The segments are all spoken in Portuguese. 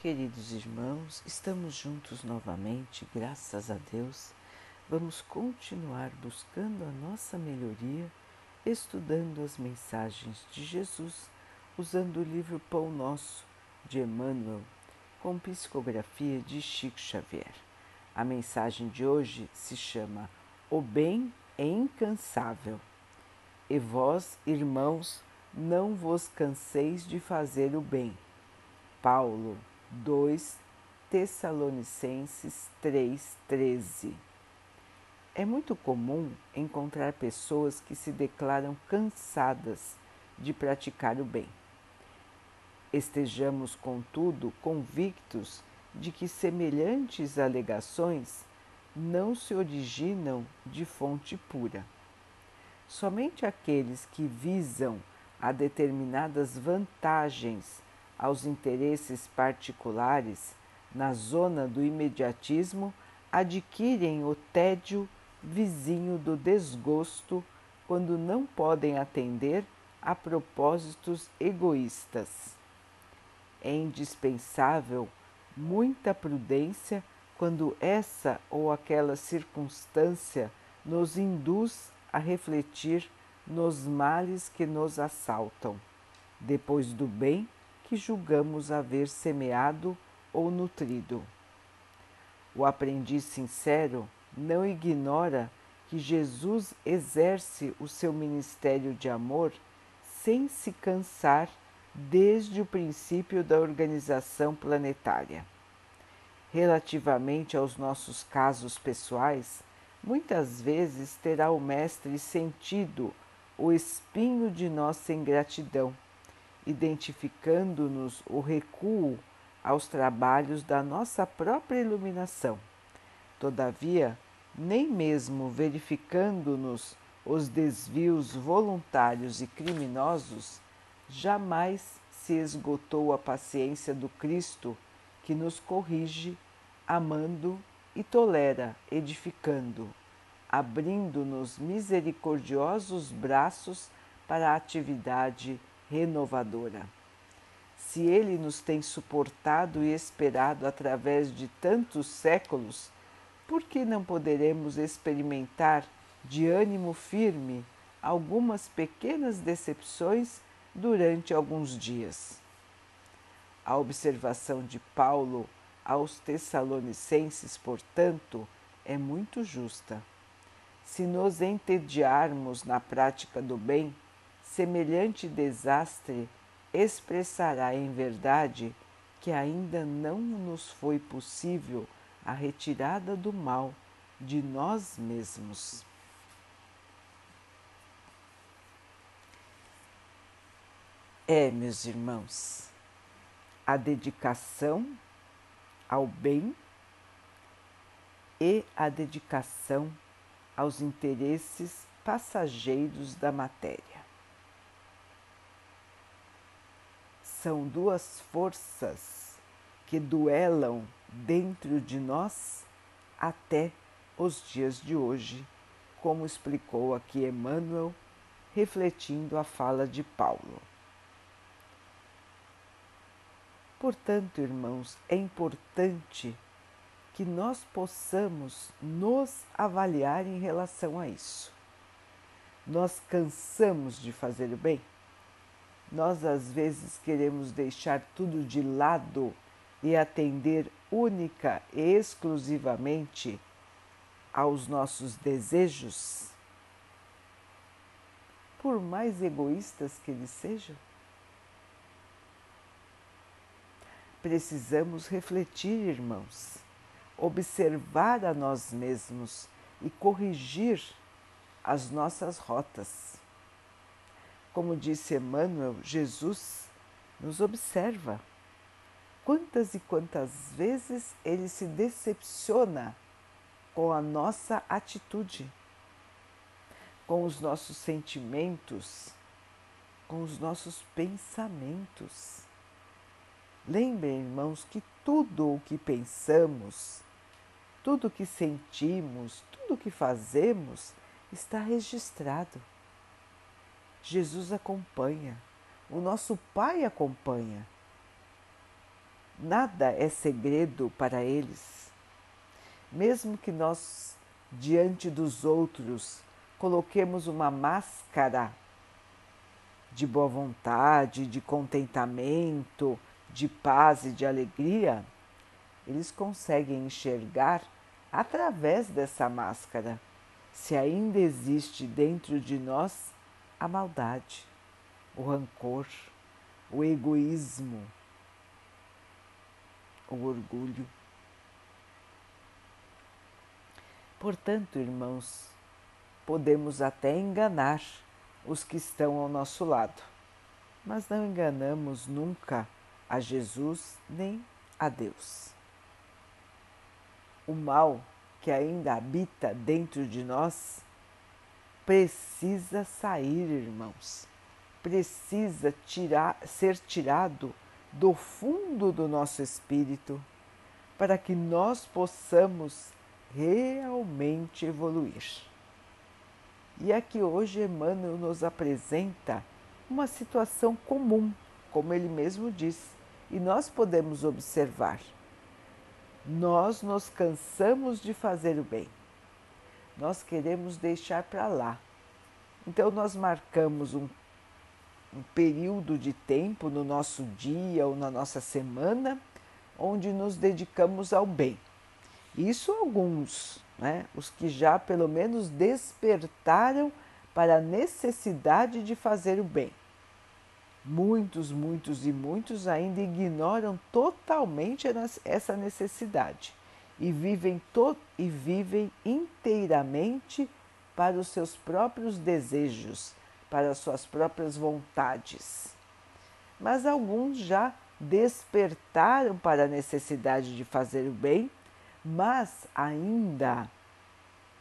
Queridos irmãos, estamos juntos novamente, graças a Deus. Vamos continuar buscando a nossa melhoria, estudando as mensagens de Jesus, usando o livro Pão Nosso de Emmanuel, com psicografia de Chico Xavier. A mensagem de hoje se chama O Bem é Incansável. E vós, irmãos, não vos canseis de fazer o bem. Paulo 2 Tessalonicenses 3,13 É muito comum encontrar pessoas que se declaram cansadas de praticar o bem. Estejamos, contudo, convictos de que semelhantes alegações não se originam de fonte pura. Somente aqueles que visam a determinadas vantagens aos interesses particulares na zona do imediatismo adquirem o tédio vizinho do desgosto quando não podem atender a propósitos egoístas. É indispensável muita prudência quando essa ou aquela circunstância nos induz a refletir nos males que nos assaltam, depois do bem que julgamos haver semeado ou nutrido. O aprendiz sincero não ignora que Jesus exerce o seu ministério de amor sem se cansar desde o princípio da organização planetária. Relativamente aos nossos casos pessoais, muitas vezes terá o Mestre sentido o espinho de nossa ingratidão identificando-nos o recuo aos trabalhos da nossa própria iluminação. Todavia, nem mesmo verificando-nos os desvios voluntários e criminosos, jamais se esgotou a paciência do Cristo que nos corrige, amando e tolera, edificando, abrindo-nos misericordiosos braços para a atividade renovadora. Se Ele nos tem suportado e esperado através de tantos séculos, por que não poderemos experimentar de ânimo firme algumas pequenas decepções durante alguns dias? A observação de Paulo aos Tessalonicenses, portanto, é muito justa. Se nos entediarmos na prática do bem, semelhante desastre expressará em verdade que ainda não nos foi possível a retirada do mal de nós mesmos. É, meus irmãos, a dedicação ao bem e a dedicação aos interesses passageiros da matéria. São duas forças que duelam dentro de nós até os dias de hoje, como explicou aqui Emmanuel, refletindo a fala de Paulo. Portanto, irmãos, é importante que nós possamos nos avaliar em relação a isso. Nós cansamos de fazer o bem? Nós às vezes queremos deixar tudo de lado e atender única e exclusivamente aos nossos desejos, por mais egoístas que eles sejam. Precisamos refletir, irmãos, observar a nós mesmos e corrigir as nossas rotas. Como disse Emmanuel, Jesus nos observa. Quantas e quantas vezes ele se decepciona com a nossa atitude, com os nossos sentimentos, com os nossos pensamentos. Lembrem, irmãos, que tudo o que pensamos, tudo o que sentimos, tudo o que fazemos está registrado. Jesus acompanha, o nosso Pai acompanha. nada é segredo para eles. Mesmo que nós, diante dos outros, coloquemos uma máscara de boa vontade, de contentamento, de paz e de alegria, eles conseguem enxergar através dessa máscara se ainda existe dentro de nós a maldade, o rancor, o egoísmo, o orgulho. Portanto, irmãos, podemos até enganar os que estão ao nosso lado, mas não enganamos nunca a Jesus nem a Deus. O mal que ainda habita dentro de nós precisa sair, irmãos. Precisa tirar, ser tirado do fundo do nosso espírito para que nós possamos realmente evoluir. E aqui hoje Emmanuel nos apresenta uma situação comum, como ele mesmo diz, e nós podemos observar. Nós nos cansamos de fazer o bem. Nós queremos deixar para lá. Então nós marcamos um, um período de tempo no nosso dia ou na nossa semana onde nos dedicamos ao bem. Isso alguns, né? os que já pelo menos despertaram para a necessidade de fazer o bem. Muitos, muitos e muitos ainda ignoram totalmente essa necessidade e vivem, e vivem inteiramente para os seus próprios desejos, para as suas próprias vontades. Mas alguns já despertaram para a necessidade de fazer o bem mas ainda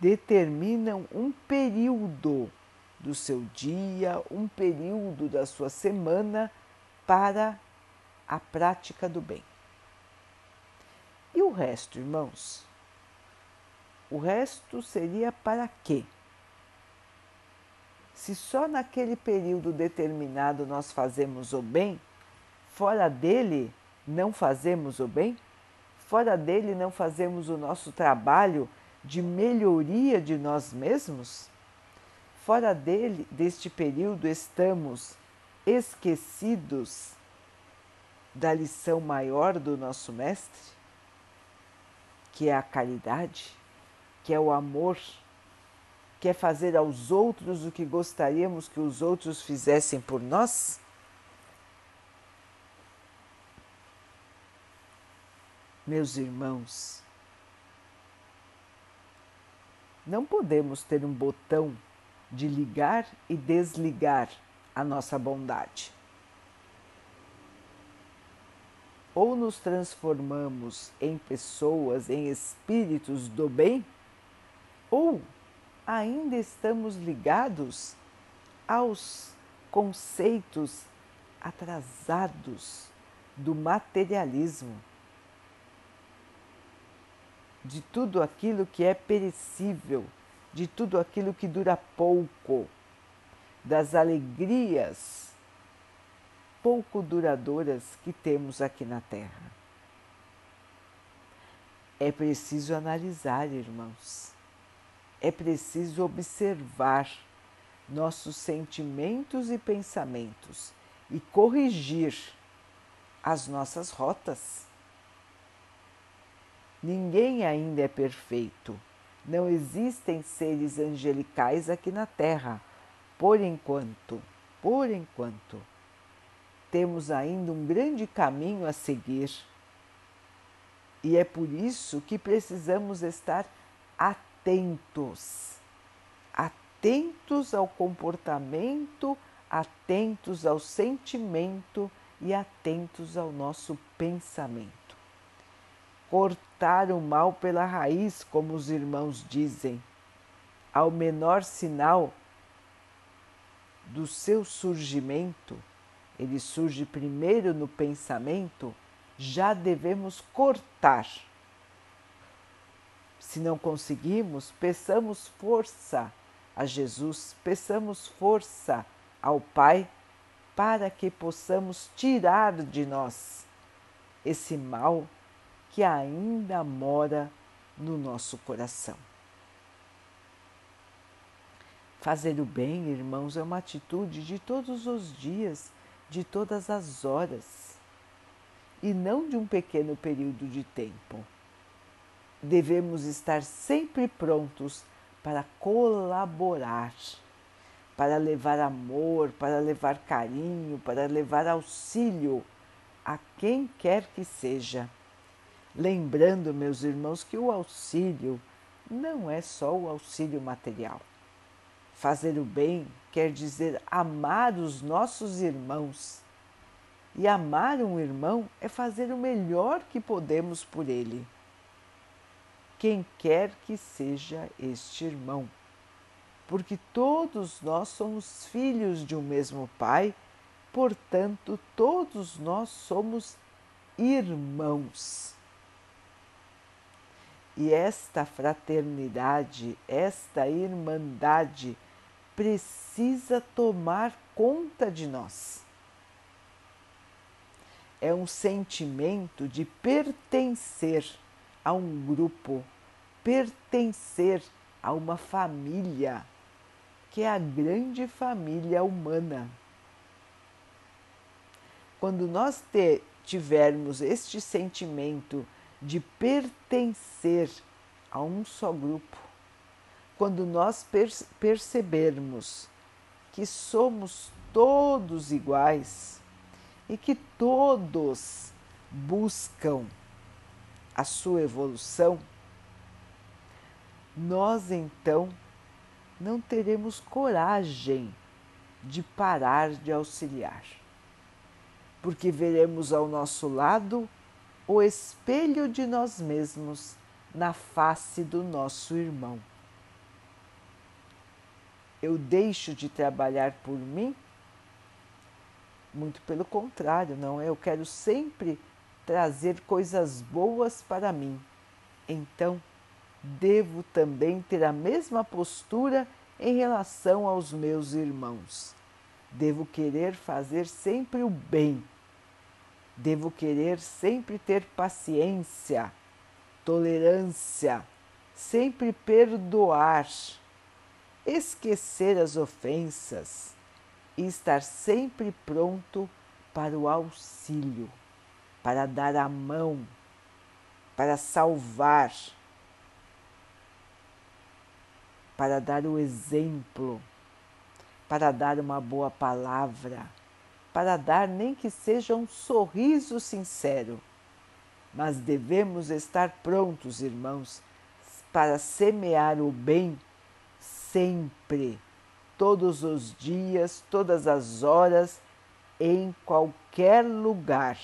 determinam um período do seu dia, um período da sua semana para a prática do bem. Resto, irmãos? O resto seria para quê? Se só naquele período determinado nós fazemos o bem, fora dele não fazemos o bem? Fora dele não fazemos o nosso trabalho de melhoria de nós mesmos? Fora dele, deste período, estamos esquecidos da lição maior do nosso Mestre, que é a caridade, que é o amor, que é fazer aos outros o que gostaríamos que os outros fizessem por nós? Meus irmãos, não podemos ter um botão de ligar e desligar a nossa bondade. Ou nos transformamos em pessoas, em espíritos do bem, ou ainda estamos ligados aos conceitos atrasados do materialismo? De tudo aquilo que é perecível, de tudo aquilo que dura pouco, das alegrias pouco duradouras que temos aqui na Terra. É preciso analisar, irmãos. É preciso observar nossos sentimentos e pensamentos e corrigir as nossas rotas Ninguém ainda é perfeito. Não existem seres angelicais aqui na Terra, por enquanto. Por enquanto. Temos ainda um grande caminho a seguir. E é por isso que precisamos estar atentos. Atentos ao comportamento, atentos ao sentimento e atentos ao nosso pensamento cortar o mal pela raiz, como os irmãos dizem. Ao menor sinal do seu surgimento, ele surge primeiro no pensamento, já devemos cortar. Se não conseguimos, peçamos força a Jesus, peçamos força ao Pai para que possamos tirar de nós esse mal que ainda mora no nosso coração. Fazer o bem, irmãos, é uma atitude de todos os dias, de todas as horas, e não de um pequeno período de tempo. Devemos estar sempre prontos para colaborar, para levar amor, para levar carinho, para levar auxílio a quem quer que seja. Lembrando, meus irmãos, que o auxílio não é só o auxílio material. Fazer o bem quer dizer amar os nossos irmãos. E amar um irmão é fazer o melhor que podemos por ele quem quer que seja este irmão, porque todos nós somos filhos de um mesmo Pai, portanto, todos nós somos irmãos. E esta fraternidade, esta irmandade precisa tomar conta de nós. É um sentimento de pertencer a um grupo, pertencer a uma família, que é a grande família humana. Quando nós te, tivermos este sentimento de pertencer a um só grupo, quando nós percebermos que somos todos iguais e que todos buscam a sua evolução, nós então não teremos coragem de parar de auxiliar, porque veremos ao nosso lado o espelho de nós mesmos na face do nosso irmão. Eu deixo de trabalhar por mim? Muito pelo contrário, não é? Eu quero sempre trazer coisas boas para mim. Então, devo também ter a mesma postura em relação aos meus irmãos. Devo querer fazer sempre o bem. Devo querer sempre ter paciência, tolerância, sempre perdoar, esquecer as ofensas e estar sempre pronto para o auxílio para dar a mão, para salvar, para dar o exemplo, para dar uma boa palavra, para dar nem que seja um sorriso sincero. Mas devemos estar prontos, irmãos, para semear o bem sempre, todos os dias, todas as horas, em qualquer lugar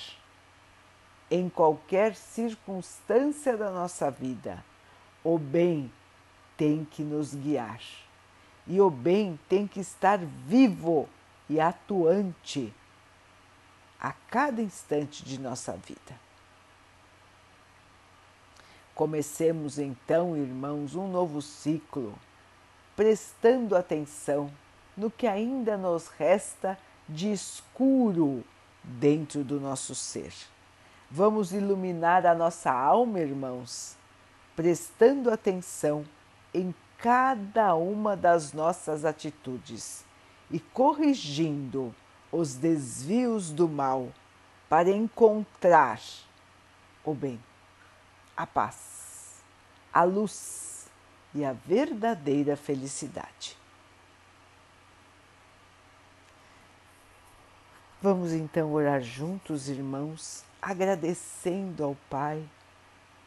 em qualquer circunstância da nossa vida. O bem tem que nos guiar e o bem tem que estar vivo e atuante a cada instante de nossa vida. Comecemos então, irmãos, um novo ciclo, prestando atenção no que ainda nos resta de escuro dentro do nosso ser. Vamos iluminar a nossa alma, irmãos, prestando atenção em cada uma das nossas atitudes e corrigindo os desvios do mal para encontrar o bem, a paz, a luz e a verdadeira felicidade. Vamos então orar juntos, irmãos agradecendo ao Pai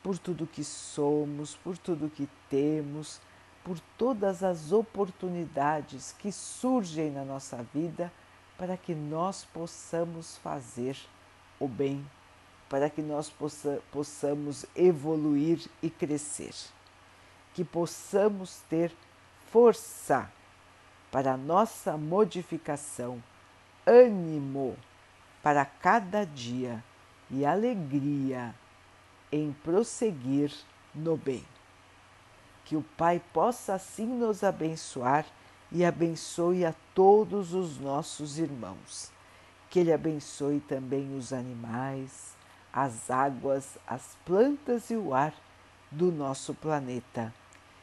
por tudo que somos, por tudo que temos, por todas as oportunidades que surgem na nossa vida para que nós possamos fazer o bem, para que nós possa, possamos evoluir e crescer, que possamos ter força para nossa modificação, ânimo para cada dia e alegria em prosseguir no bem. Que o Pai possa assim nos abençoar e abençoe a todos os nossos irmãos. Que Ele abençoe também os animais, as águas, as plantas e o ar do nosso planeta